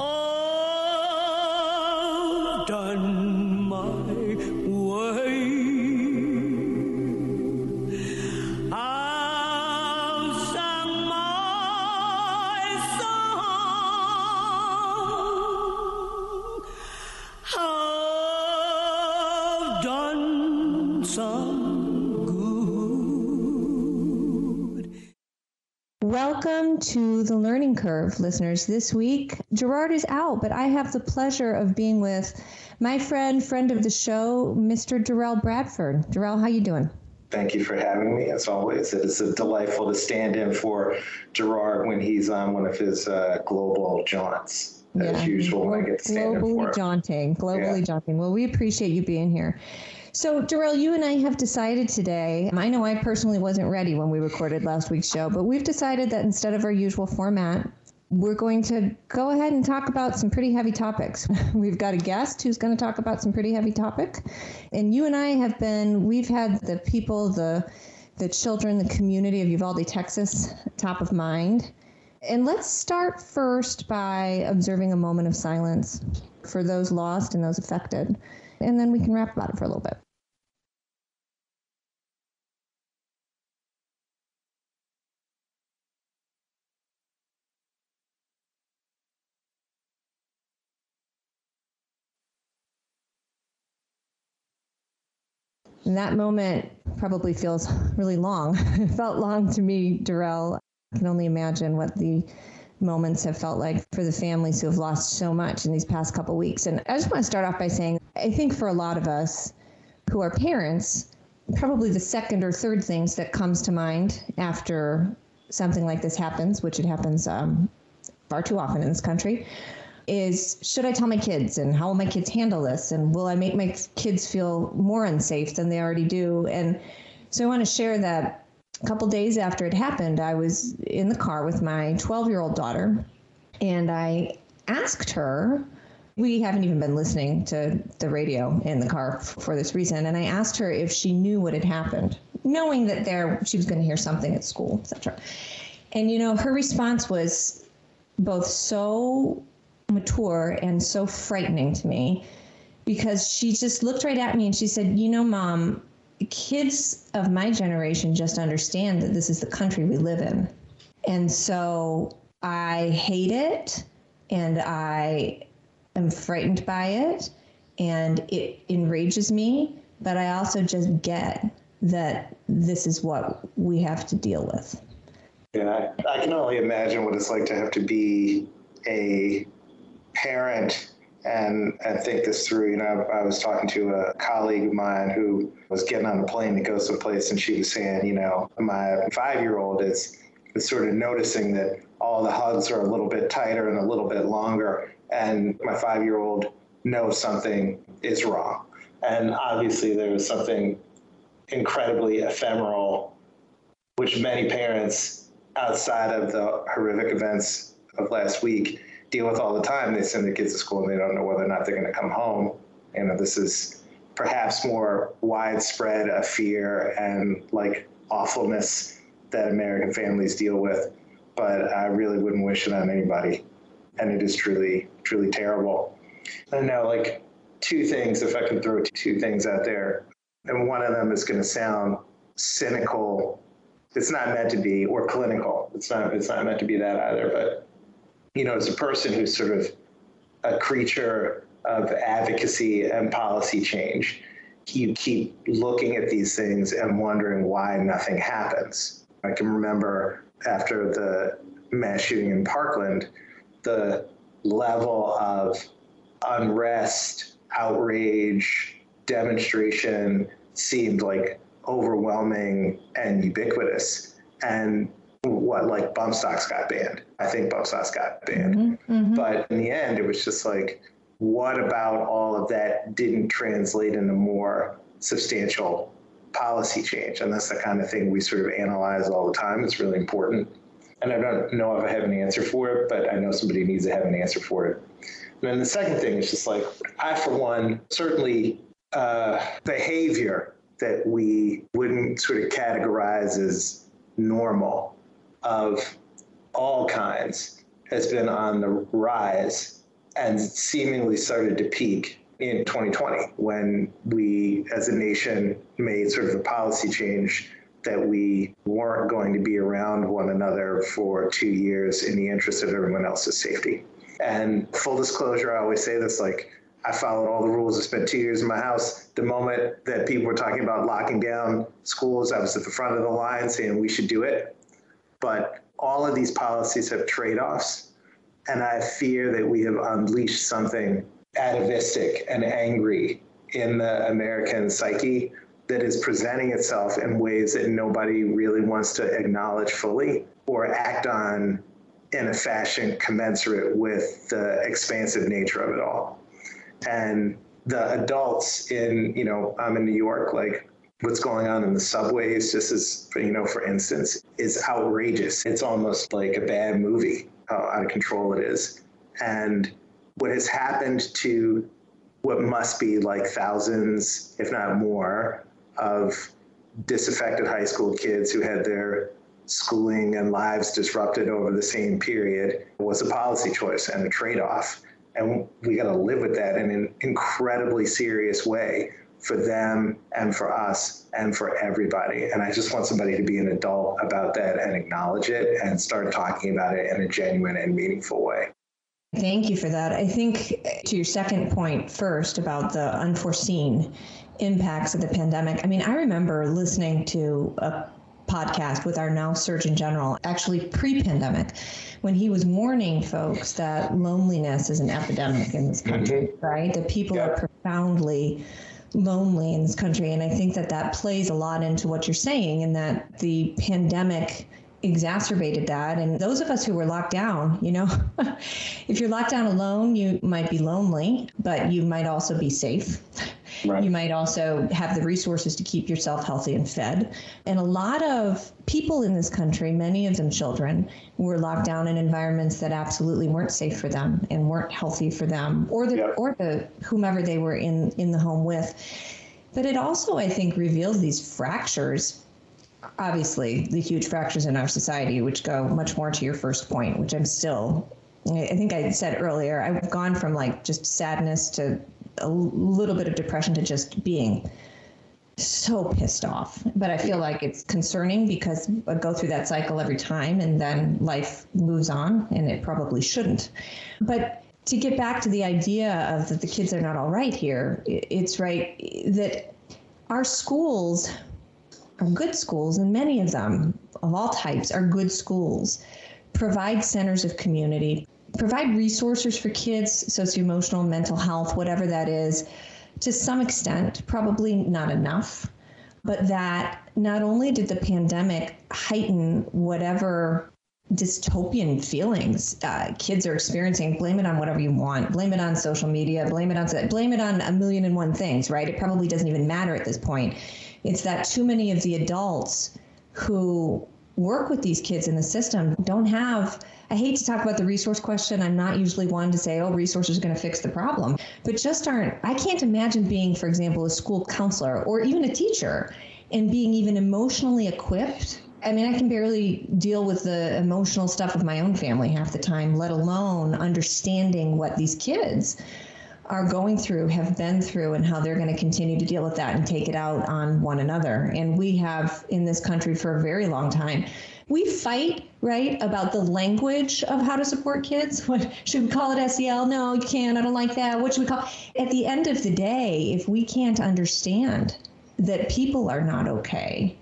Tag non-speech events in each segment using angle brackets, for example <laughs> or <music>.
I've the Learning Curve, listeners. This week, Gerard is out, but I have the pleasure of being with my friend, friend of the show, Mr. Derrell Bradford. Derrell, how you doing? Thank you for having me. As always, it is delightful to stand in for Gerard when he's on one of his uh, global jaunts. As usual, when I get to stand in globally jaunting, globally Yeah. jaunting. Well, we appreciate you being here. So, Derrell, you and I have decided today. I know I personally wasn't ready when we recorded last week's show, but we've decided that instead of our usual format, we're going to go ahead and talk about some pretty heavy topics. <laughs> We've got a guest who's going to talk about some pretty heavy topic, and you and I have been. We've had the people, the the children, the community of Uvalde, Texas, top of mind. And let's start first by observing a moment of silence for those lost and those affected. And then we can rap about it for a little bit. And that moment probably feels really long. <laughs> It felt long to me, Derrell. I can only imagine what the moments have felt like for the families who have lost so much in these past couple weeks. And I just want to start off by saying I think for a lot of us who are parents, probably the second or third things that comes to mind after something like this happens, which it happens um, far too often in this country, is should I tell my kids and how will my kids handle this and will I make my kids feel more unsafe than they already do? And so I want to share that a couple days after it happened, I was in the car with my 12 year old daughter and I asked her. We haven't even been listening to the radio in the car f- for this reason. And I asked her if she knew what had happened, knowing that there she was going to hear something at school, etc. And you know, her response was both so mature and so frightening to me because she just looked right at me and she said, You know, mom, kids of my generation just understand that this is the country we live in. And so I hate it and I am frightened by it and it enrages me, but I also just get that this is what we have to deal with. Yeah, I, I can only imagine what it's like to have to be a parent and and think this through. You know, I, I was talking to a colleague of mine who was getting on a plane to go someplace, and she was saying, you know, my five year old is is sort of noticing that all the hugs are a little bit tighter and a little bit longer, and my five year old knows something is wrong. And obviously, there was something incredibly ephemeral, which many parents outside of the horrific events of last week deal with all the time. They send their kids to school and they don't know whether or not they're going to come home. You know, this is perhaps more widespread a fear and like awfulness that American families deal with. But I really wouldn't wish it on anybody. And it is truly, truly terrible. And now, like, two things, if I can throw two things out there. And one of them is going to sound cynical. It's not meant to be, or clinical. It's not. It's not meant to be that either. But you know, as a person who's sort of a creature of advocacy and policy change, you keep looking at these things and wondering why nothing happens. I can remember after the mass shooting in Parkland, the level of unrest, outrage, demonstration seemed like overwhelming and ubiquitous. And what, like bump stocks got banned. I think bump stocks got banned. Mm-hmm, mm-hmm. But in the end, it was just like, what about all of that didn't translate into more substantial policy change? And that's the kind of thing we sort of analyze all the time. It's really important. And I don't know if I have an answer for it, but I know somebody needs to have an answer for it. And then the second thing is just like, I, for one, certainly uh, behavior that we wouldn't sort of categorize as normal of all kinds has been on the rise and seemingly started to peak in 2020 when we as a nation made sort of a policy change that we weren't going to be around one another for two years in the interest of everyone else's safety. And full disclosure, I always say this like, I followed all the rules. I spent two years in my house. The moment that people were talking about locking down schools, I was at the front of the line saying we should do it. But all of these policies have trade offs. And I fear that we have unleashed something atavistic and angry in the American psyche that is presenting itself in ways that nobody really wants to acknowledge fully or act on in a fashion commensurate with the expansive nature of it all. And the adults in, you know, I'm in New York, like what's going on in the subways, just as, you know, for instance, is outrageous. It's almost like a bad movie, how out of control it is. And what has happened to what must be like thousands, if not more, of disaffected high school kids who had their schooling and lives disrupted over the same period was a policy choice and a trade off. And we got to live with that in an incredibly serious way for them and for us and for everybody. And I just want somebody to be an adult about that and acknowledge it and start talking about it in a genuine and meaningful way. Thank you for that. I think to your second point first about the unforeseen impacts of the pandemic. I mean, I remember listening to a podcast with our now Surgeon General, actually pre pandemic, when he was warning folks that loneliness is an epidemic in this country, mm-hmm. right? That people yeah. are profoundly lonely in this country. And I think that that plays a lot into what you're saying, and that the pandemic exacerbated that. And those of us who were locked down, you know, <laughs> if you're locked down alone, you might be lonely, but you might also be safe. Right. You might also have the resources to keep yourself healthy and fed. And a lot of people in this country, many of them children, were locked down in environments that absolutely weren't safe for them and weren't healthy for them or the yep. or the whomever they were in in the home with. But it also, I think, reveals these fractures obviously the huge fractures in our society, which go much more to your first point, which I'm still, I think I said earlier, I've gone from like just sadness to a little bit of depression to just being so pissed off. But I feel like it's concerning because I go through that cycle every time and then life moves on and it probably shouldn't. But to get back to the idea of that the kids are not all right here, it's right that our schools are good schools, and many of them, of all types, are good schools, provide centers of community, provide resources for kids, socio-emotional, mental health, whatever that is, to some extent, probably not enough, but that not only did the pandemic heighten whatever dystopian feelings uh, kids are experiencing blame it on whatever you want blame it on social media blame it on blame it on a million and one things right? It probably doesn't even matter at this point. It's that too many of the adults who work with these kids in the system don't have I hate to talk about the resource question. I'm not usually one to say, oh, resources are going to fix the problem, but just aren't. I can't imagine being, for example, a school counselor or even a teacher and being even emotionally equipped. I mean, I can barely deal with the emotional stuff of my own family half the time, let alone understanding what these kids are going through, have been through, and how they're going to continue to deal with that and take it out on one another. And we have in this country for a very long time we fight right about the language of how to support kids. <laughs> What should we call it sel no you can't i don't like that. What should we call at the end of the day if we can't understand that people are not okay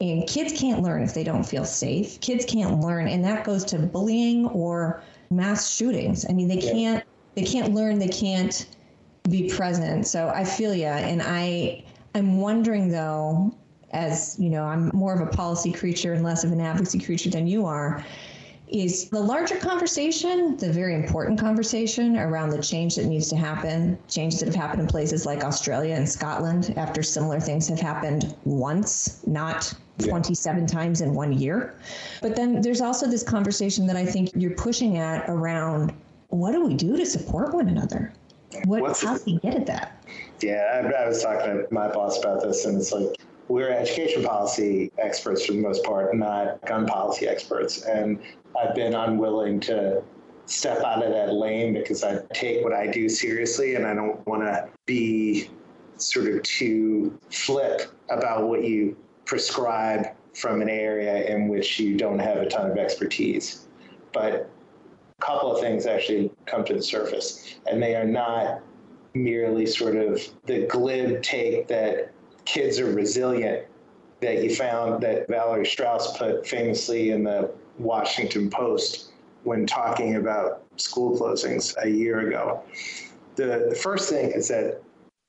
and kids can't learn if they don't feel safe kids can't learn and that goes to bullying or mass shootings. I mean they can't they can't learn they can't be present so i feel you and i i'm wondering though as you know, I'm more of a policy creature and less of an advocacy creature than you are, is the larger conversation, the very important conversation around the change that needs to happen, changes that have happened in places like Australia and Scotland after similar things have happened once, not 27 yeah. times in one year. But then there's also this conversation that I think you're pushing at around what do we do to support one another? What, What's how do we get at that? Yeah, I, I was talking to my boss about this, and it's like we're education policy experts for the most part, not gun policy experts. And I've been unwilling to step out of that lane because I take what I do seriously and I don't want to be sort of too flip about what you prescribe from an area in which you don't have a ton of expertise. But a couple of things actually come to the surface, and they are not merely sort of the glib take that kids are resilient that you found that Valerie Strauss put famously in the Washington Post when talking about school closings a year ago. The, the first thing is that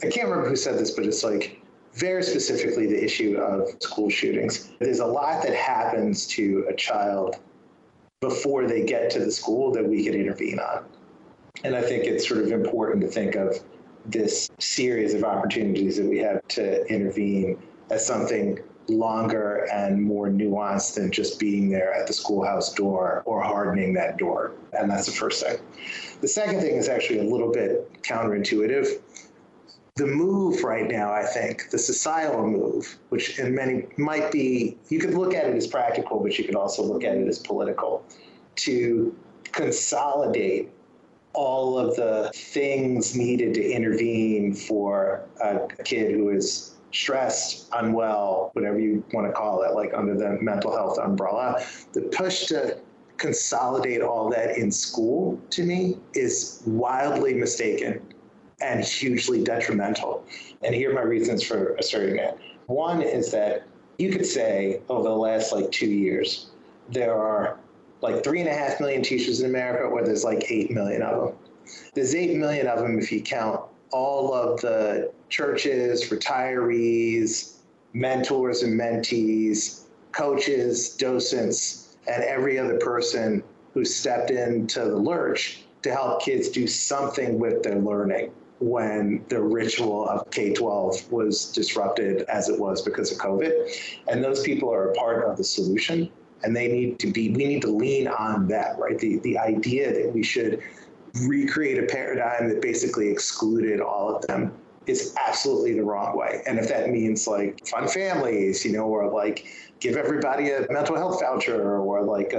I can't remember who said this, but it's like very specifically the issue of school shootings. There's a lot that happens to a child before they get to the school that we could intervene on. And I think it's sort of important to think of this series of opportunities that we have to intervene as something longer and more nuanced than just being there at the schoolhouse door or hardening that door. And that's the first thing. The second thing is actually a little bit counterintuitive. The move right now, I think, the societal move, which in many might be, you could look at it as practical, but you could also look at it as political, to consolidate all of the things needed to intervene for a kid who is stressed, unwell, whatever you want to call it, like under the mental health umbrella. The push to consolidate all that in school to me is wildly mistaken and hugely detrimental. And here are my reasons for asserting that. One is that you could say over the last like two years, there are like three and a half million teachers in America, where there's like eight million of them. There's eight million of them if you count all of the churches, retirees, mentors and mentees, coaches, docents, and every other person who stepped into the lurch to help kids do something with their learning when the ritual of K 12 was disrupted as it was because of COVID. And those people are a part of the solution and they need to be, we need to lean on that, right? The, the idea that we should recreate a paradigm that basically excluded all of them is absolutely the wrong way. And if that means like fun families, you know, or like give everybody a mental health voucher or like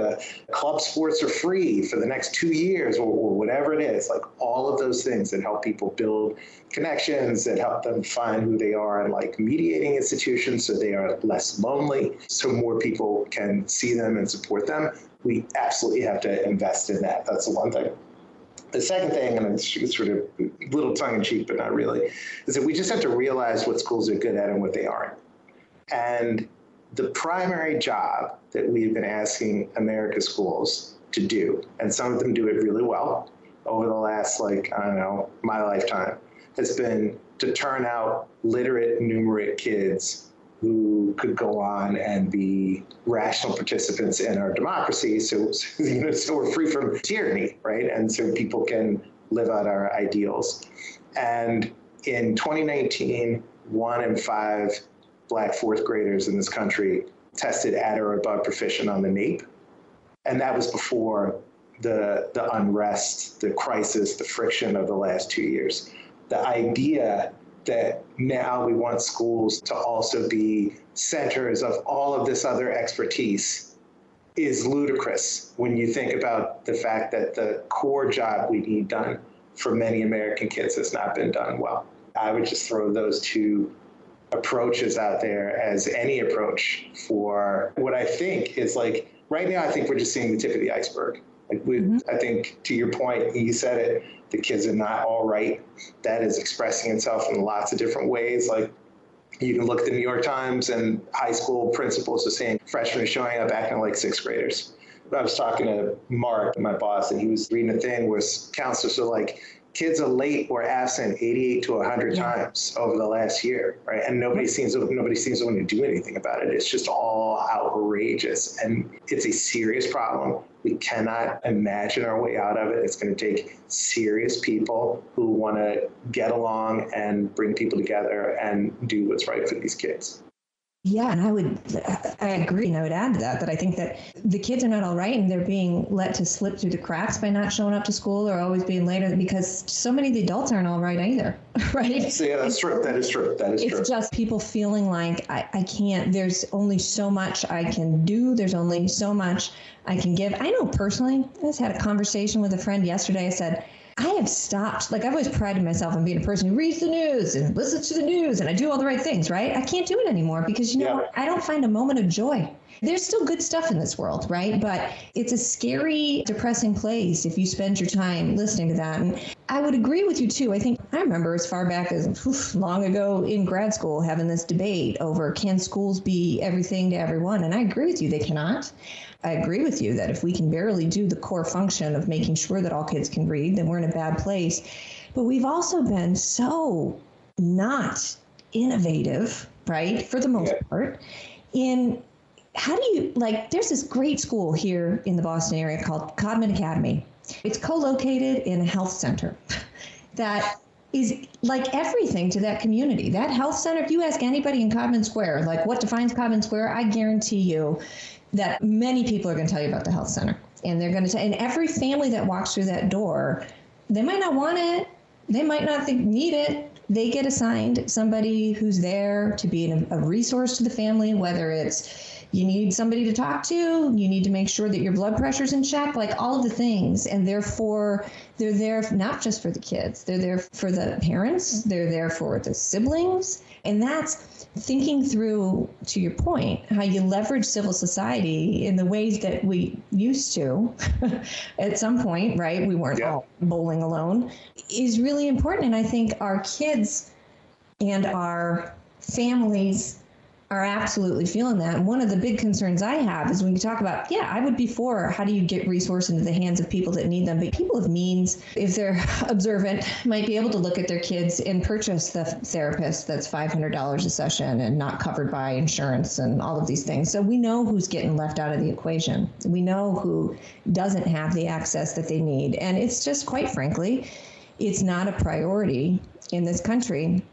club sports are free for the next two years or, or, whatever it is, like all of those things that help people build connections, that help them find who they are and like mediating institutions so they are less lonely, so more people can see them and support them. We absolutely have to invest in that. That's the one thing. The second thing, and it's sort of a little tongue in cheek, but not really, is that we just have to realize what schools are good at and what they aren't. And the primary job that we've been asking America schools to do, and some of them do it really well over the last, like, I don't know, my lifetime, has been to turn out literate, numerate kids who could go on and be rational participants in our democracy. So, you know, so we're free from tyranny, right? And so people can live out our ideals. And in 2019, one in five black fourth graders in this country tested at or above proficient on the NAEP. And that was before the, the unrest, the crisis, the friction of the last two years. The idea that now we want schools to also be centers of all of this other expertise is ludicrous when you think about the fact that the core job we need done for many American kids has not been done well. I would just throw those two approaches out there as any approach for what I think is like right now I think we're just seeing the tip of the iceberg. Like we, mm-hmm. I think to your point, you said it the kids are not all right. That is expressing itself in lots of different ways. Like you can look at the New York Times and high school principals are saying freshmen are showing up acting like sixth graders. I was talking to Mark, my boss, and he was reading a thing where counselors are like, kids are late or absent 88 to 100 yeah. times over the last year, right? And nobody seems nobody seems to want to do anything about it. It's just all outrageous, and it's a serious problem. We cannot imagine our way out of it. It's going to take serious people who want to get along and bring people together and do what's right for these kids. Yeah, and I would, I agree, and I would add to that that I think that the kids are not all right, and they're being let to slip through the cracks by not showing up to school or always being later because so many of the adults aren't all right either, <laughs> right? So, yeah, that's true. That is true. That is it's true. It's just people feeling like I, I can't there's only so much i can do there's only so much i can give i know personally i just had a conversation with a friend yesterday i said i have stopped like i've always prided myself on being a person who reads the news and listens to the news and i do all the right things right i can't do it anymore because you know Yeah. what? i don't find a moment of joy there's still good stuff in this world, right? But it's a scary, depressing place if you spend your time listening to that. And I would agree with you too. I think I remember as far back as oof, long ago in grad school having this debate over can schools be everything to everyone? And I agree with you, they cannot. I agree with you that if we can barely do the core function of making sure that all kids can read, then we're in a bad place. But we've also been so not innovative, right, for the most Yeah. part, in how do you like there's this great school here in the boston area called codman academy it's co-located in a health center <laughs> that is like everything to that community. That health center if you ask anybody in codman square like what defines codman square i guarantee you that many people are going to tell you about the health center. And they're going to tell and every family that walks through that door they might not want it they might not think need it. They get assigned somebody who's there to be an, a resource to the family whether it's you need somebody to talk to you need to make sure that your blood pressure's in check like all of the things. And therefore they're there not just for the kids they're there for the parents they're there for the siblings. And that's thinking through to your point how you leverage civil society in the ways that we used to <laughs> at some point right? We weren't Yeah. all bowling alone is really important. And i think our kids and our families are absolutely feeling that. And one of the big concerns I have is when you talk about, yeah, I would be for how do you get resource into the hands of people that need them. But people of means, if they're <laughs> observant, might be able to look at their kids and purchase the therapist that's $500 a session and not covered by insurance and all of these things. So we know who's getting left out of the equation. We know who doesn't have the access that they need. And it's just quite frankly, it's not a priority in this country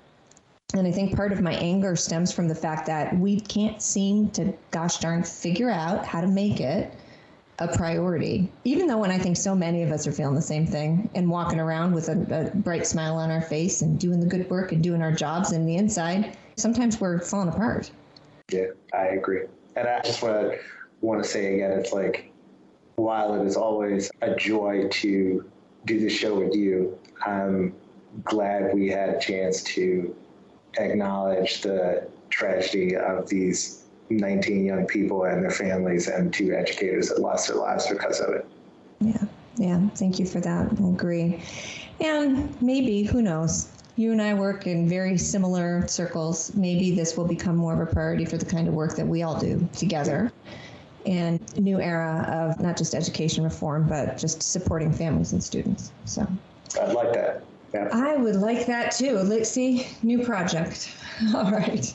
and I think part of my anger stems from the fact that we can't seem to, gosh darn, figure out how to make it a priority. Even though when I think so many of us are feeling the same thing and walking around with a, a bright smile on our face and doing the good work and doing our jobs in the inside, sometimes we're falling apart. Yeah, I agree. And I just want to want to say again, it's like while it is always a joy to do the show with you, I'm glad we had a chance to acknowledge the tragedy of these 19 young people and their families and two educators that lost their lives because of it. Yeah, yeah. Thank you for that. I agree. And maybe, who knows? You and I work in very similar circles. Maybe this will become more of a priority for the kind of work that we all do together. And a new era of not just education reform, but just supporting families and students. So I'd like that. Yeah. I would like that too. Let's see, new project. <laughs> All right.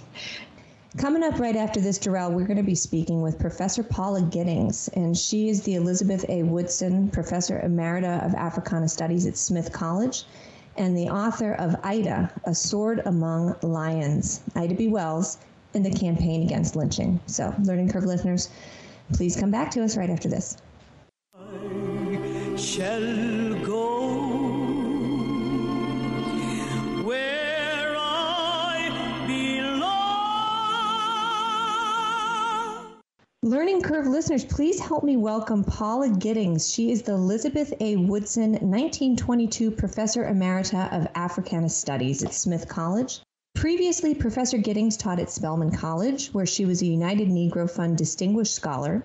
Coming up right after this, Derrell, we're going to be speaking with Professor Paula Giddings, and she is the Elizabeth A. Woodson Professor Emerita of Africana Studies at Smith College and the author of Ida, A Sword Among Lions, Ida B. Wells, and the Campaign Against Lynching. So, Learning Curve listeners, please come back to us right after this. Learning Curve listeners, please help me welcome Paula Giddings. She is the Elizabeth A. Woodson 1922 Professor Emerita of Africana Studies at Smith College. Previously, Professor Giddings taught at Spelman College, where she was a United Negro Fund Distinguished Scholar,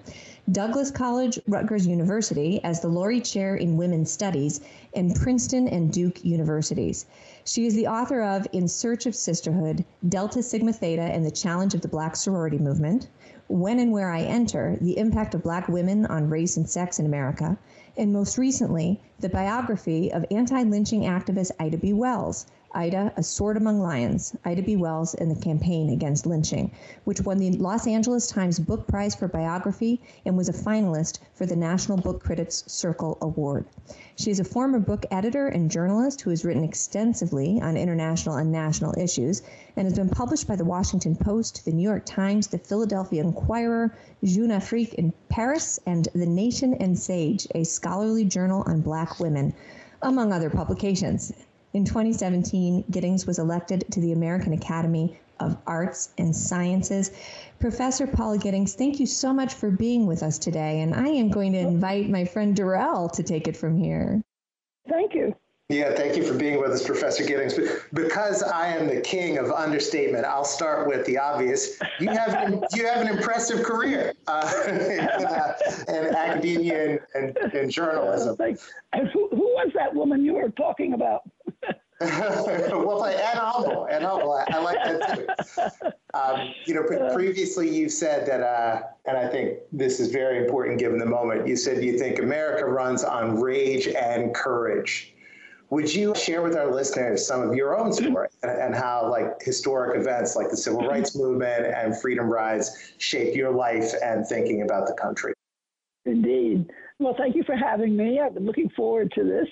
Douglass College, Rutgers University as the Laurie Chair in Women's Studies, and Princeton and Duke Universities. She is the author of In Search of Sisterhood, Delta Sigma Theta and the Challenge of the Black Sorority Movement, When and Where I Enter, The Impact of Black Women on Race and Sex in America, and most recently, the biography of anti lynching activist Ida B. Wells, Ida, A Sword Among Lions, Ida B. Wells and the Campaign Against Lynching, which won the Los Angeles Times Book Prize for Biography and was a finalist for the National Book Critics Circle Award. She is a former book editor and journalist who has written extensively on international and national issues and has been published by the Washington Post, the New York Times, the Philadelphia Inquirer, Jeune Afrique in Paris, and The Nation and Sage, a scholarly journal on black women, among other publications. In 2017, Giddings was elected to the American Academy of Arts and Sciences. Professor Paula Giddings, thank you so much for being with us today. And I am going to invite my friend Derrell to take it from here. Thank you. Yeah, thank you for being with us, Professor Giddings. Because I am the king of understatement, I'll start with the obvious. You have you have an impressive career uh, in, <laughs> uh, in, academia and, and, and journalism. and who, who was that woman you were talking about? <laughs> well, and humble, and humble. I, I, like that too. Um, you know, previously you said that, uh, and I think this is very important given the moment. You said you think America runs on rage and courage. Would you share with our listeners some of your own story and, and how, like, historic events like the Civil Rights Movement and freedom rides shape your life and thinking about the country? Indeed. Well, thank you for having me. I've been looking forward to this,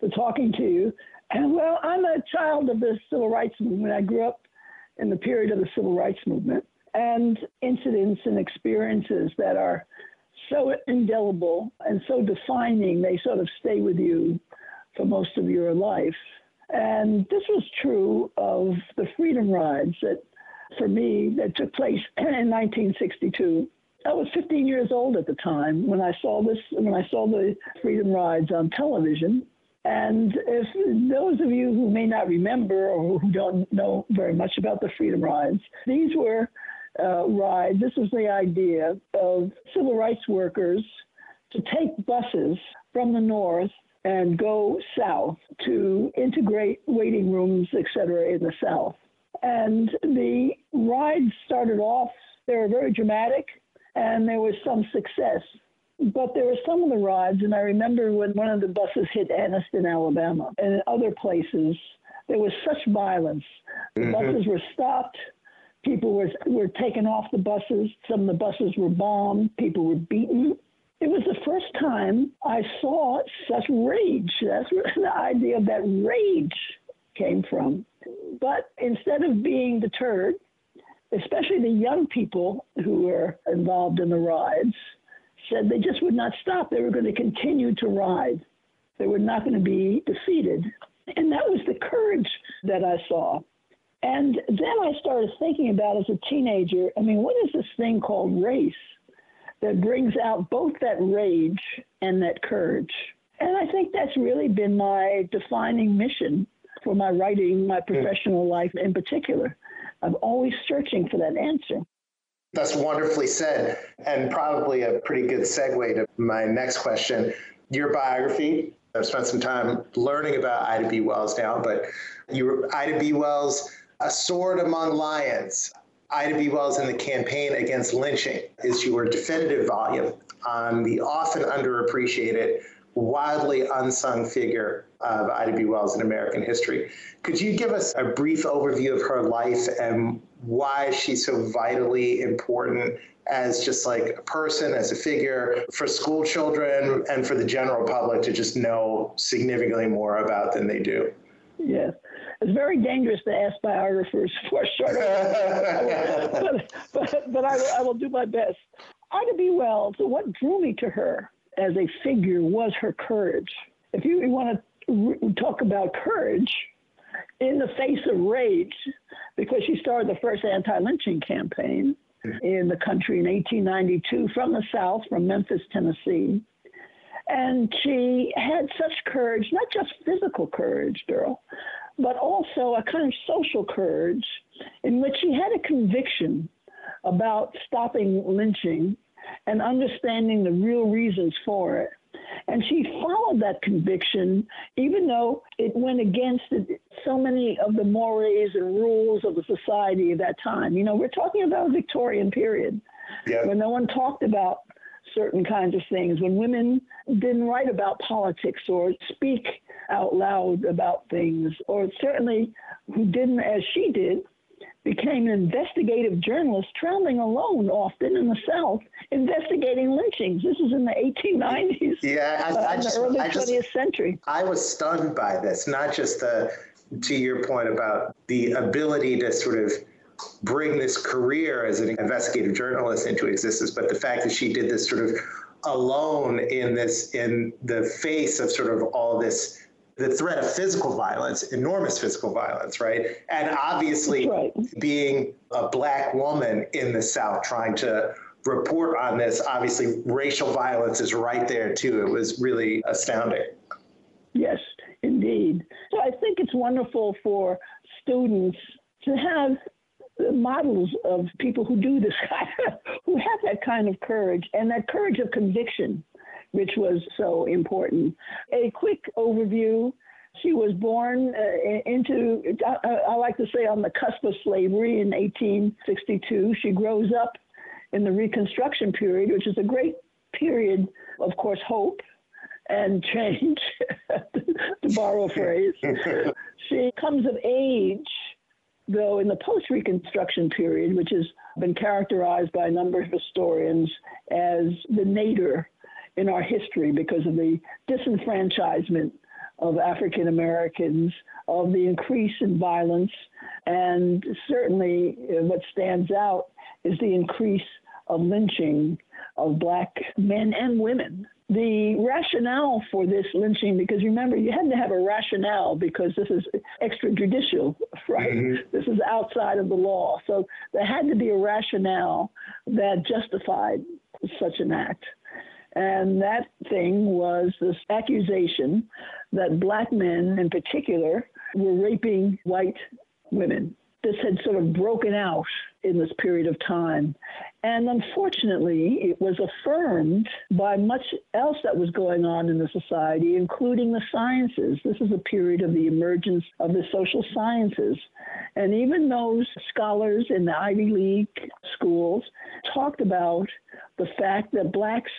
to talking to you. And well, I'm a child of the civil rights movement. I grew up in the period of the civil rights movement and incidents and experiences that are so indelible and so defining, they sort of stay with you for most of your life. And this was true of the freedom rides that, for me, that took place <clears throat> in 1962. I was 15 years old at the time when I saw this, when I saw the freedom rides on television. And if those of you who may not remember or who don't know very much about the Freedom Rides, these were uh, rides. This was the idea of civil rights workers to take buses from the north and go south to integrate waiting rooms, et cetera, in the south. And the rides started off, they were very dramatic, and there was some success. But there were some of the rides, and I remember when one of the buses hit Anniston, Alabama, and in other places, there was such violence. The mm-hmm. buses were stopped. People were, were taken off the buses. Some of the buses were bombed. People were beaten. It was the first time I saw such rage. That's where <laughs> the idea of that rage came from. But instead of being deterred, especially the young people who were involved in the rides, said they just would not stop. They were going to continue to ride. They were not going to be defeated. And that was the courage that I saw. And then I started thinking about as a teenager I mean, what is this thing called race that brings out both that rage and that courage? And I think that's really been my defining mission for my writing, my hmm. professional life in particular. I'm always searching for that answer. That's wonderfully said, and probably a pretty good segue to my next question. Your biography, I've spent some time learning about Ida B. Wells now, but you were Ida B. Wells, A Sword Among Lions. Ida B. Wells and the Campaign Against Lynching is your definitive volume on the often underappreciated, widely unsung figure of Ida B. Wells in American history. Could you give us a brief overview of her life and why she's so vitally important as just like a person, as a figure for school children and for the general public to just know significantly more about than they do. Yes. It's very dangerous to ask biographers <laughs> for short <laughs> but, but, but I, I will do my best. Ida B. Wells, what drew me to her as a figure was her courage. If you want to talk about courage, in the face of rage because she started the first anti lynching campaign mm-hmm. in the country in 1892 from the South, from Memphis, Tennessee. And she had such courage, not just physical courage, girl, but also a kind of social courage in which she had a conviction about stopping lynching and understanding the real reasons for it. And she followed that conviction, even though it went against so many of the mores and rules of the society of that time. You know, we're talking about a Victorian period yeah. when no one talked about certain kinds of things, when women didn't write about politics or speak out loud about things, or certainly who didn't, as she did, became an investigative journalist, traveling alone often in the South, investigating lynchings. This is in the 1890s. Yeah, I, uh, I just, the early I 20th just, century. I was stunned by this. Not just the, to your point about the ability to sort of bring this career as an investigative journalist into existence, but the fact that she did this sort of alone in this, in the face of sort of all this the threat of physical violence, enormous physical violence, right? And obviously, Right. being a black woman in the South trying to report on this, obviously, racial violence is right there too. It was really astounding. Yes, indeed. So I think it's wonderful for students to have models of people who do this <laughs> who have that kind of courage and that courage of conviction, which was so important. A quick overview. She was born uh, into, I, I like to say, on the cusp of slavery in 1862. She grows up in the Reconstruction period, which is a great period, of course, hope and change, <laughs> to borrow a phrase. <laughs> she comes of age, though, in the post Reconstruction period, which has been characterized by a number of historians as the nadir in our history because of the disenfranchisement of African Americans, of the increase in violence, and certainly uh, what stands out is the increase of lynching of black men and women. The rationale for this lynching, because remember, you had to have a rationale because this is extrajudicial, right? Mm-hmm. This is outside of the law. So there had to be a rationale that justified such an act. And that thing was this accusation that black men in particular were raping white women. This had sort of broken out in this period of time. And unfortunately, it was affirmed by much else that was going on in the society, including the sciences. This is a period of the emergence of the social sciences. And even those scholars in the Ivy League schools talked about the fact that blacks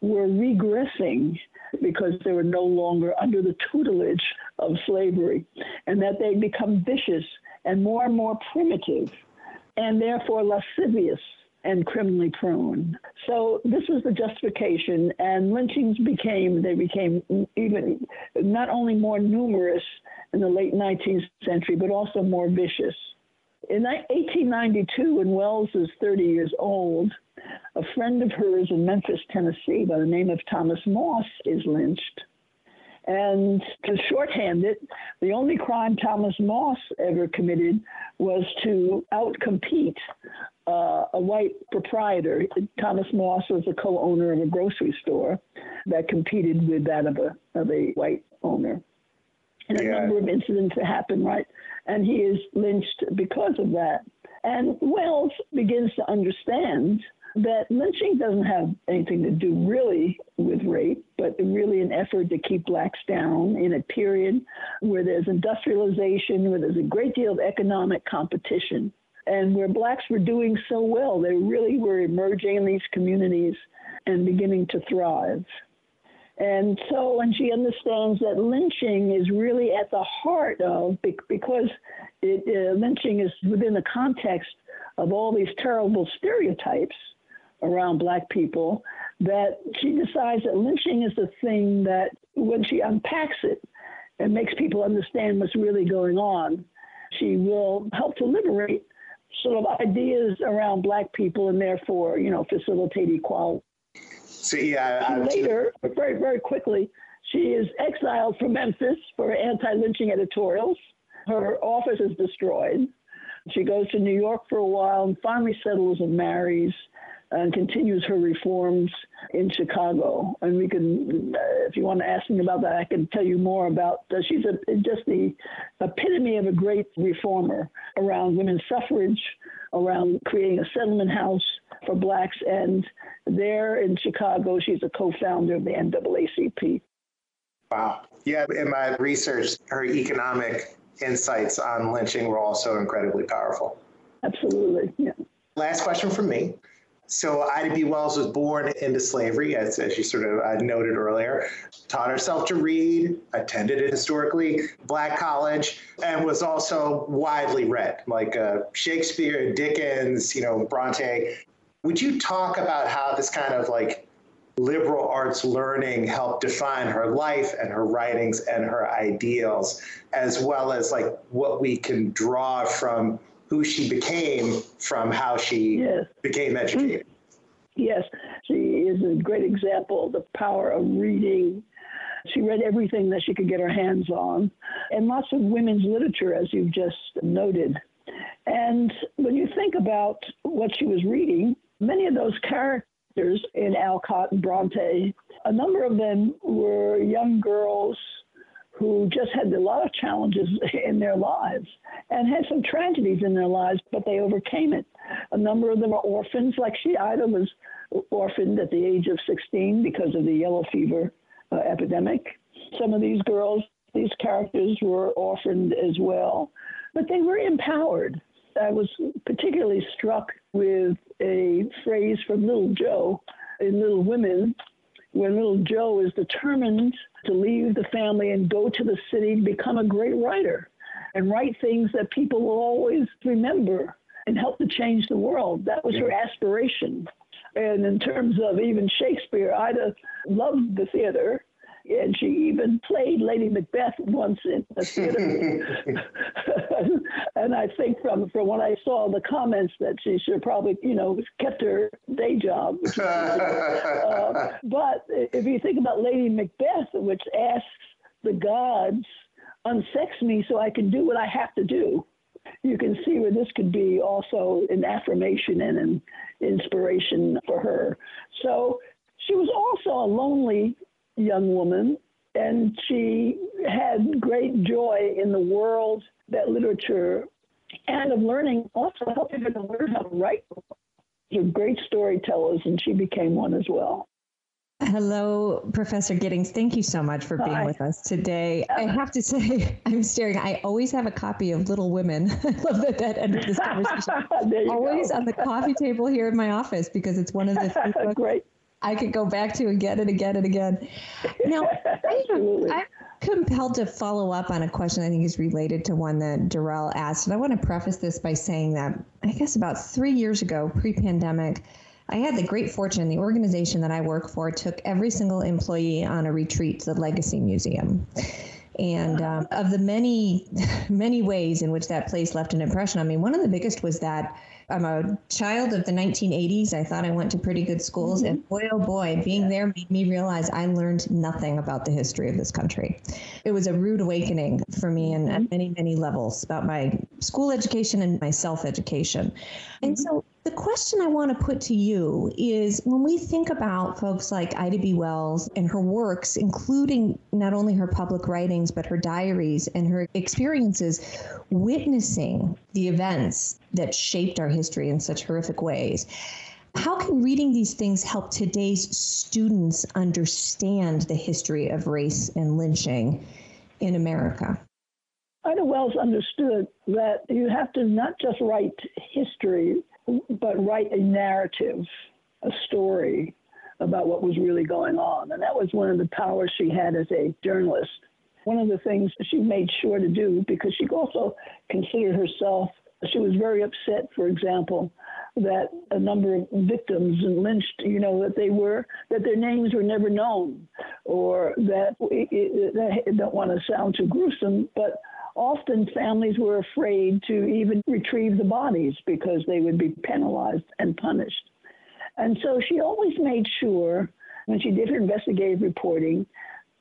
were regressing because they were no longer under the tutelage of slavery and that they'd become vicious and more and more primitive and therefore lascivious and criminally prone. So this was the justification, and lynchings became they became even not only more numerous in the late 19th century, but also more vicious. In 1892, when Wells is 30 years old, a friend of hers in Memphis, Tennessee, by the name of Thomas Moss, is lynched. And to shorthand it, the only crime Thomas Moss ever committed was to outcompete uh, a white proprietor. Thomas Moss was a co-owner of a grocery store that competed with that of a of a white owner. And a number of incidents that happened, right? And he is lynched because of that. And Wells begins to understand that lynching doesn't have anything to do really with rape, but really an effort to keep blacks down in a period where there's industrialization, where there's a great deal of economic competition, and where blacks were doing so well. They really were emerging in these communities and beginning to thrive. And so when she understands that lynching is really at the heart of, because it, uh, lynching is within the context of all these terrible stereotypes around black people, that she decides that lynching is the thing that when she unpacks it and makes people understand what's really going on, she will help to liberate sort of ideas around black people and therefore, you know, facilitate equality. See, yeah, I, Later, very, very quickly, she is exiled from Memphis for anti lynching editorials. Her office is destroyed. She goes to New York for a while and finally settles and marries and continues her reforms in Chicago. And we can, uh, if you want to ask me about that, I can tell you more about. Uh, she's a, just the epitome of a great reformer around women's suffrage, around creating a settlement house for blacks, and there in Chicago, she's a co-founder of the NAACP. wow. Yeah, in my research, her economic insights on lynching were also incredibly powerful. Absolutely, yeah. Last question from me. So Ida B. Wells was born into slavery, as, as you sort of uh, noted earlier, taught herself to read, attended a historically black college, and was also widely read, like uh, Shakespeare, Dickens, you know, Bronte. Would you talk about how this kind of like liberal arts learning helped define her life and her writings and her ideals, as well as like what we can draw from who she became from how she yes. became educated. Yes, she is a great example of the power of reading. She read everything that she could get her hands on, and lots of women's literature, as you've just noted. And when you think about what she was reading, many of those characters in Alcott and Bronte, a number of them were young girls who just had a lot of challenges <laughs> in their lives and had some tragedies in their lives, but they overcame it. A number of them are orphans, like she, Ida was orphaned at the age of 16 because of the yellow fever uh, epidemic. Some of these girls, these characters were orphaned as well, but they were empowered. I was particularly struck with a phrase from Little Jo in Little Women, where Little Jo is determined to leave the family and go to the city to become a great writer and write things that people will always remember and help to change the world. That was her aspiration. And in terms of even Shakespeare, Ida loved the theater and she even played Lady Macbeth once in the theater. <laughs> and I think from from what I saw the comments that she should probably you know kept her day job. <laughs> uh, but if you think about Lady Macbeth, which asks the gods, "Unsex me so I can do what I have to do." You can see where this could be also an affirmation and an inspiration for her. So she was also a lonely young woman, and she had great joy in the world that literature and of learning also helping her to learn how to write. They're great storytellers, and she became one as well. Hello, Professor Giddings. Thank you so much for being Hi. with us today. I have to say, <laughs> I'm staring. I always have a copy of Little Women. <laughs> I love that that ended this <laughs> conversation. always go. on the coffee table here in my office because it's one of the great I could go back to again and again and again. Now, <laughs> I'm, I'm compelled to follow up on a question I think is related to one that Derrell asked. And I want to preface this by saying that I guess about three years ago, pre pandemic, I had the great fortune, the organization that I work for took every single employee on a retreat to the Legacy Museum. And um, of the many, <laughs> many ways in which that place left an impression on me, one of the biggest was that I'm a child of the 1980s. I thought I went to pretty good schools. Mm-hmm. And boy, oh boy, being there made me realize I learned nothing about the history of this country. It was a rude awakening for me and at many, many levels about my school education and my self education. Mm-hmm. And so the question I want to put to you is when we think about folks like Ida B. Wells and her works, including not only her public writings, but her diaries and her experiences witnessing the events that shaped our history in such horrific ways. How can reading these things help today's students understand the history of race and lynching in America? Ida Wells understood that you have to not just write history, but write a narrative, a story about what was really going on. And that was one of the powers she had as a journalist. One of the things she made sure to do, because she also considered herself, she was very upset, for example, that a number of victims and lynched, you know, that they were, that their names were never known, or that, it, it, I don't want to sound too gruesome, but often families were afraid to even retrieve the bodies because they would be penalized and punished. And so she always made sure, when she did her investigative reporting,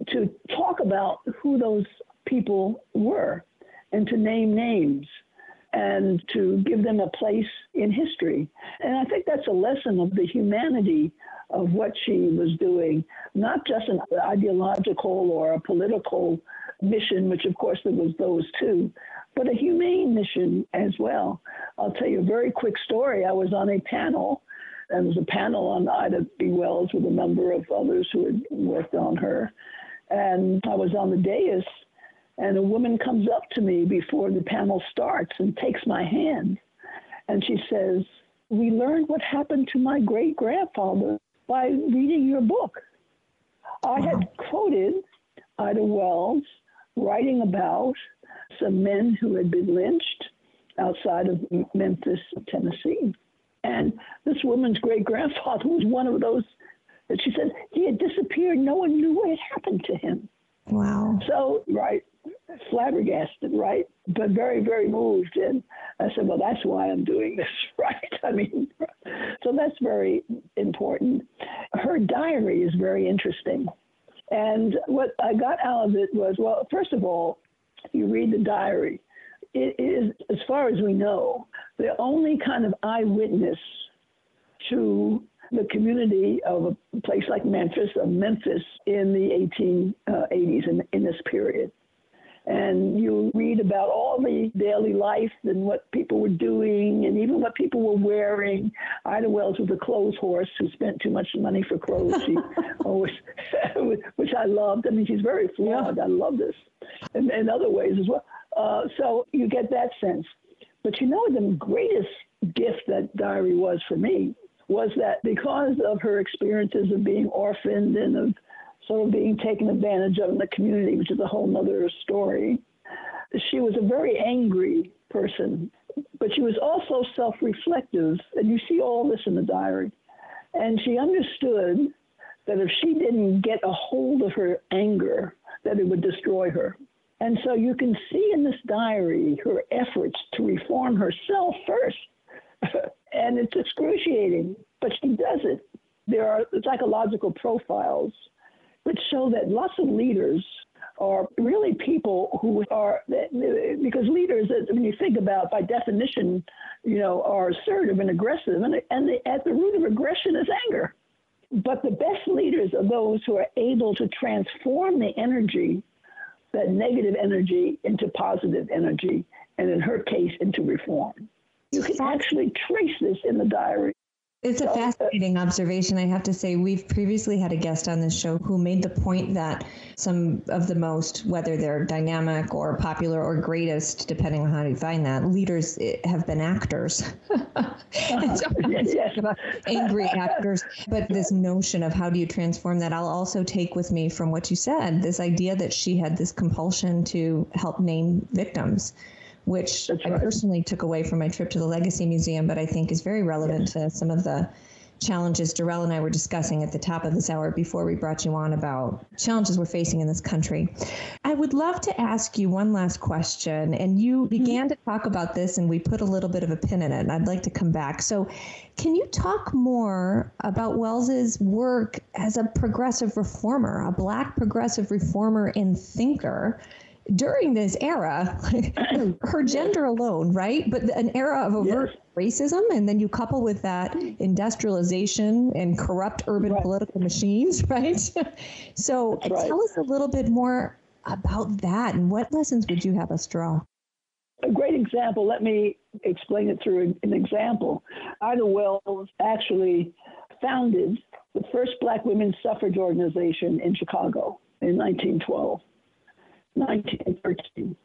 to talk about who those people were and to name names and to give them a place in history. And I think that's a lesson of the humanity of what she was doing, not just an ideological or a political mission, which of course there was those too, but a humane mission as well. I'll tell you a very quick story. I was on a panel, and there was a panel on Ida B. Wells with a number of others who had worked on her. And I was on the dais, and a woman comes up to me before the panel starts and takes my hand. And she says, we learned what happened to my great grandfather by reading your book. I had quoted Ida Wells writing about some men who had been lynched outside of Memphis, Tennessee. And this woman's great grandfather was one of those that she said he had disappeared. No one knew what had happened to him. Wow. So, right, flabbergasted, right? But very, very moved. And I said, well, that's why I'm doing <laughs> this, right? I mean, so that's very important. Her diary is very interesting. And what I got out of it was, well, first of all, you read the diary. It is, as far as we know, the only kind of eyewitness to the community of a place like Memphis, of Memphis in the 1880s uh, in, in this period. And you read about all the daily life and what people were doing and even what people were wearing. Ida Wells was a clothes horse who spent too much money for clothes. She <laughs> always, <laughs> which I loved. I mean, she's very flawed. Yeah. I love this. And in other ways as well. Uh, so you get that sense. But you know, the greatest gift that diary was for me was that because of her experiences of being orphaned and of sort of being taken advantage of in the community, which is a whole other story, she was a very angry person, but she was also self reflective. And you see all this in the diary. And she understood that if she didn't get a hold of her anger, that it would destroy her. And so you can see in this diary her efforts to reform herself first <laughs> and it's excruciating, but she does it. There are psychological profiles which show that lots of leaders are really people who are because leaders, when you think about by definition, you know, are assertive and aggressive, and, and the, at the root of aggression is anger. But the best leaders are those who are able to transform the energy, that negative energy, into positive energy, and in her case, into reform. You can actually trace this in the diary. It's a fascinating observation. I have to say, we've previously had a guest on this show who made the point that some of the most, whether they're dynamic or popular or greatest, depending on how you find that, leaders eh, have been actors. <laughs> and so yes. about angry actors. But this notion of how do you transform that, I'll also take with me from what you said this idea that she had this compulsion to help name victims which I personally took away from my trip to the Legacy Museum, but I think is very relevant to some of the challenges Derrell and I were discussing at the top of this hour before we brought you on about challenges we're facing in this country. I would love to ask you one last question. And you mm-hmm. began to talk about this, and we put a little bit of a pin in it, and I'd like to come back. So, can you talk more about Wells's work as a progressive reformer, a Black progressive reformer and thinker? During this era, <laughs> her gender alone, right? But an era of overt yes. racism, and then you couple with that industrialization and corrupt urban right. political machines, <laughs> right? so right. tell us a little bit more about that and what lessons would you have us draw? A great example, let me explain it through an example. Ida Wells actually founded the first black women's suffrage organization in Chicago in 1912. 1913.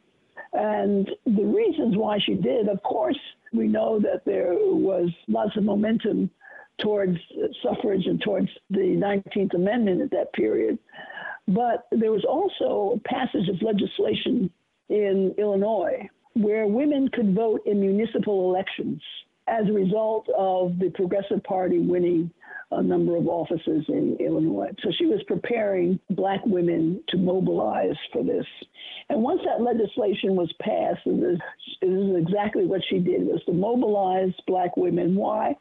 And the reasons why she did, of course, we know that there was lots of momentum towards suffrage and towards the 19th Amendment at that period. But there was also passage of legislation in Illinois where women could vote in municipal elections as a result of the Progressive Party winning a number of offices in Illinois. So she was preparing black women to mobilize for this. And once that legislation was passed, this is exactly what she did, was to mobilize black women. Why?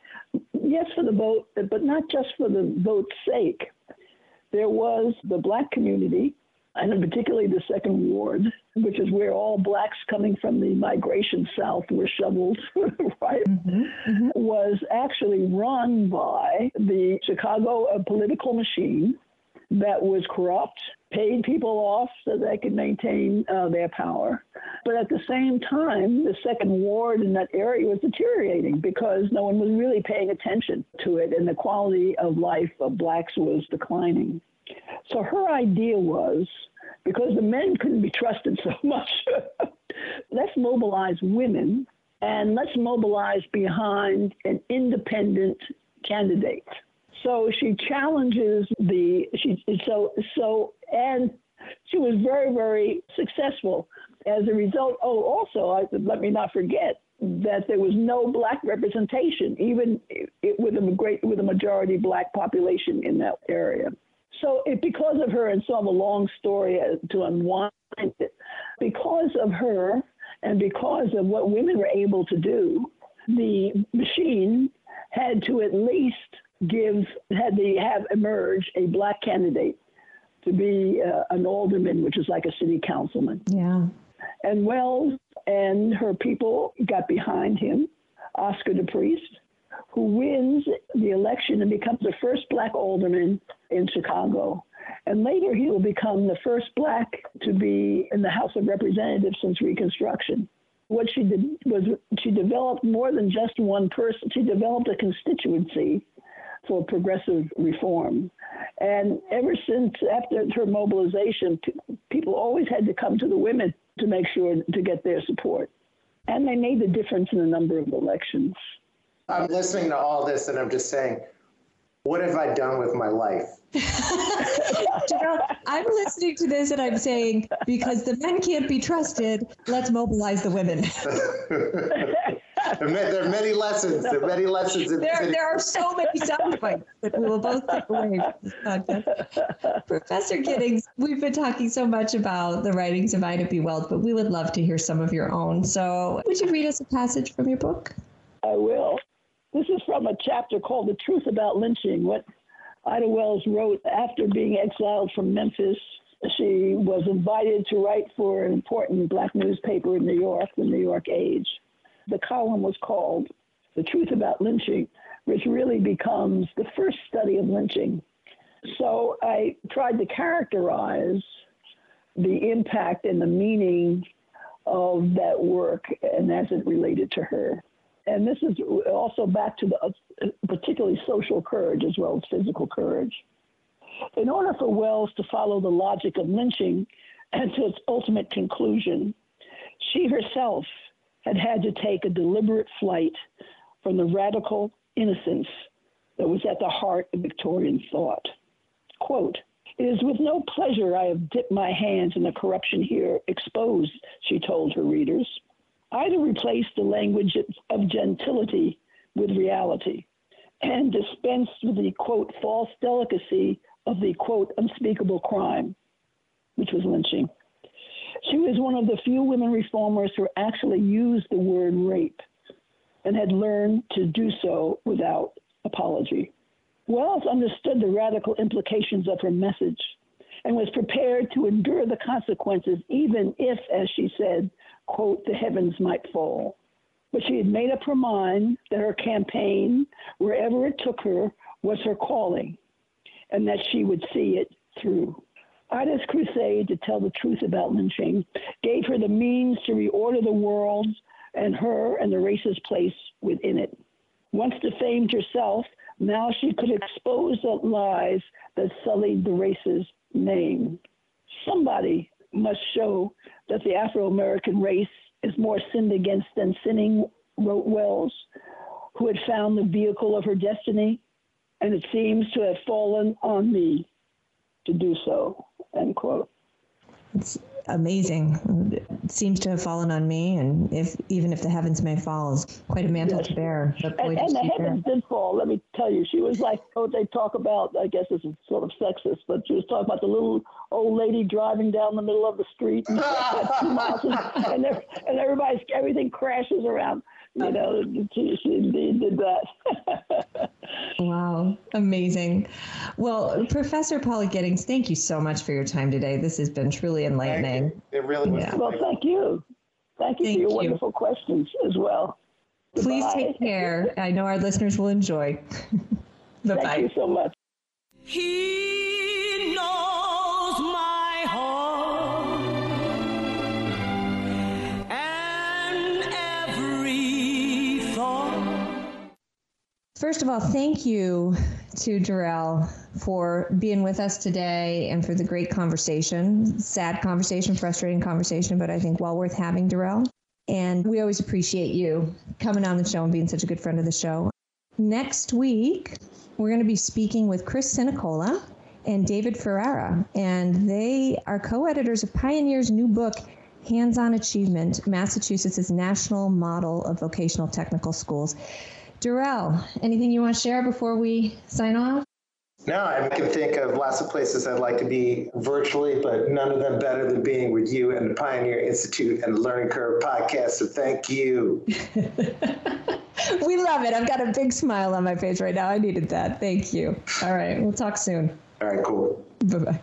Yes, for the vote, but not just for the vote's sake. There was the black community and particularly the second ward, which is where all blacks coming from the migration south were shoveled, <laughs> right, mm-hmm, mm-hmm. was actually run by the Chicago uh, political machine that was corrupt, paid people off so they could maintain uh, their power. But at the same time, the second ward in that area was deteriorating because no one was really paying attention to it, and the quality of life of blacks was declining. So her idea was because the men couldn't be trusted so <laughs> much, let's mobilize women and let's mobilize behind an independent candidate. So she challenges the she so so and she was very very successful as a result. Oh, also I, let me not forget that there was no black representation, even with a great with a majority black population in that area. So it, because of her, and so I'm a long story to unwind it, because of her and because of what women were able to do, the machine had to at least give, had to have emerge a black candidate to be uh, an alderman, which is like a city councilman. Yeah. And Wells and her people got behind him, Oscar DePriest, who wins the election and becomes the first black alderman in Chicago. And later he will become the first black to be in the House of Representatives since Reconstruction. What she did was she developed more than just one person. She developed a constituency for progressive reform. And ever since after her mobilization, people always had to come to the women to make sure to get their support. And they made the difference in a number of elections. I'm listening to all this and I'm just saying, what have I done with my life? <laughs> I'm listening to this and I'm saying, because the men can't be trusted, let's mobilize the women. there are many lessons. There are many lessons. In, there, there are so many sound bites that we will both take away from this podcast. Professor Giddings, we've been talking so much about the writings of Ida B. Wells, but we would love to hear some of your own. So, would you read us a passage from your book? I will. This is from a chapter called The Truth About Lynching, what Ida Wells wrote after being exiled from Memphis. She was invited to write for an important black newspaper in New York, the New York Age. The column was called The Truth About Lynching, which really becomes the first study of lynching. So I tried to characterize the impact and the meaning of that work and as it related to her and this is also back to the particularly social courage as well as physical courage. In order for Wells to follow the logic of lynching and to its ultimate conclusion, she herself had had to take a deliberate flight from the radical innocence that was at the heart of Victorian thought. Quote, it is with no pleasure I have dipped my hands in the corruption here exposed, she told her readers. Ida replaced the language of gentility with reality and dispensed with the quote false delicacy of the quote unspeakable crime, which was lynching. She was one of the few women reformers who actually used the word rape and had learned to do so without apology. Wells understood the radical implications of her message and was prepared to endure the consequences, even if, as she said, quote, the heavens might fall. But she had made up her mind that her campaign, wherever it took her, was her calling, and that she would see it through. Ida's crusade to tell the truth about lynching gave her the means to reorder the world and her and the race's place within it. Once defamed herself, now she could expose the lies that sullied the race's name. Somebody must show that the Afro American race is more sinned against than sinning, wrote Wells, who had found the vehicle of her destiny, and it seems to have fallen on me to do so. End quote. It's amazing. It seems to have fallen on me, and if even if the heavens may fall, is quite a mantle yes. to bear. and, and the heavens did fall. Let me tell you, she was like what they talk about. I guess this is sort of sexist, but she was talking about the little old lady driving down the middle of the street and, <laughs> and, and everybody's everything crashes around. You know, she, she indeed did that. <laughs> wow, amazing. Well, Professor Paula Giddings, thank you so much for your time today. This has been truly enlightening. It really was. Yeah. Well, thank you. Thank you thank for your you. wonderful questions as well. Please Goodbye. take care. I know our listeners will enjoy. Bye <laughs> bye. Thank you so much. He First of all, thank you to Derrell for being with us today and for the great conversation. Sad conversation, frustrating conversation, but I think well worth having, Derrell. And we always appreciate you coming on the show and being such a good friend of the show. Next week, we're going to be speaking with Chris Sinacola and David Ferrara, and they are co editors of Pioneer's new book, Hands on Achievement Massachusetts' National Model of Vocational Technical Schools. Derrell, anything you want to share before we sign off? No, I can think of lots of places I'd like to be virtually, but none of them better than being with you and the Pioneer Institute and the Learning Curve podcast. So thank you. <laughs> we love it. I've got a big smile on my face right now. I needed that. Thank you. All right. We'll talk soon. All right, cool. Bye bye.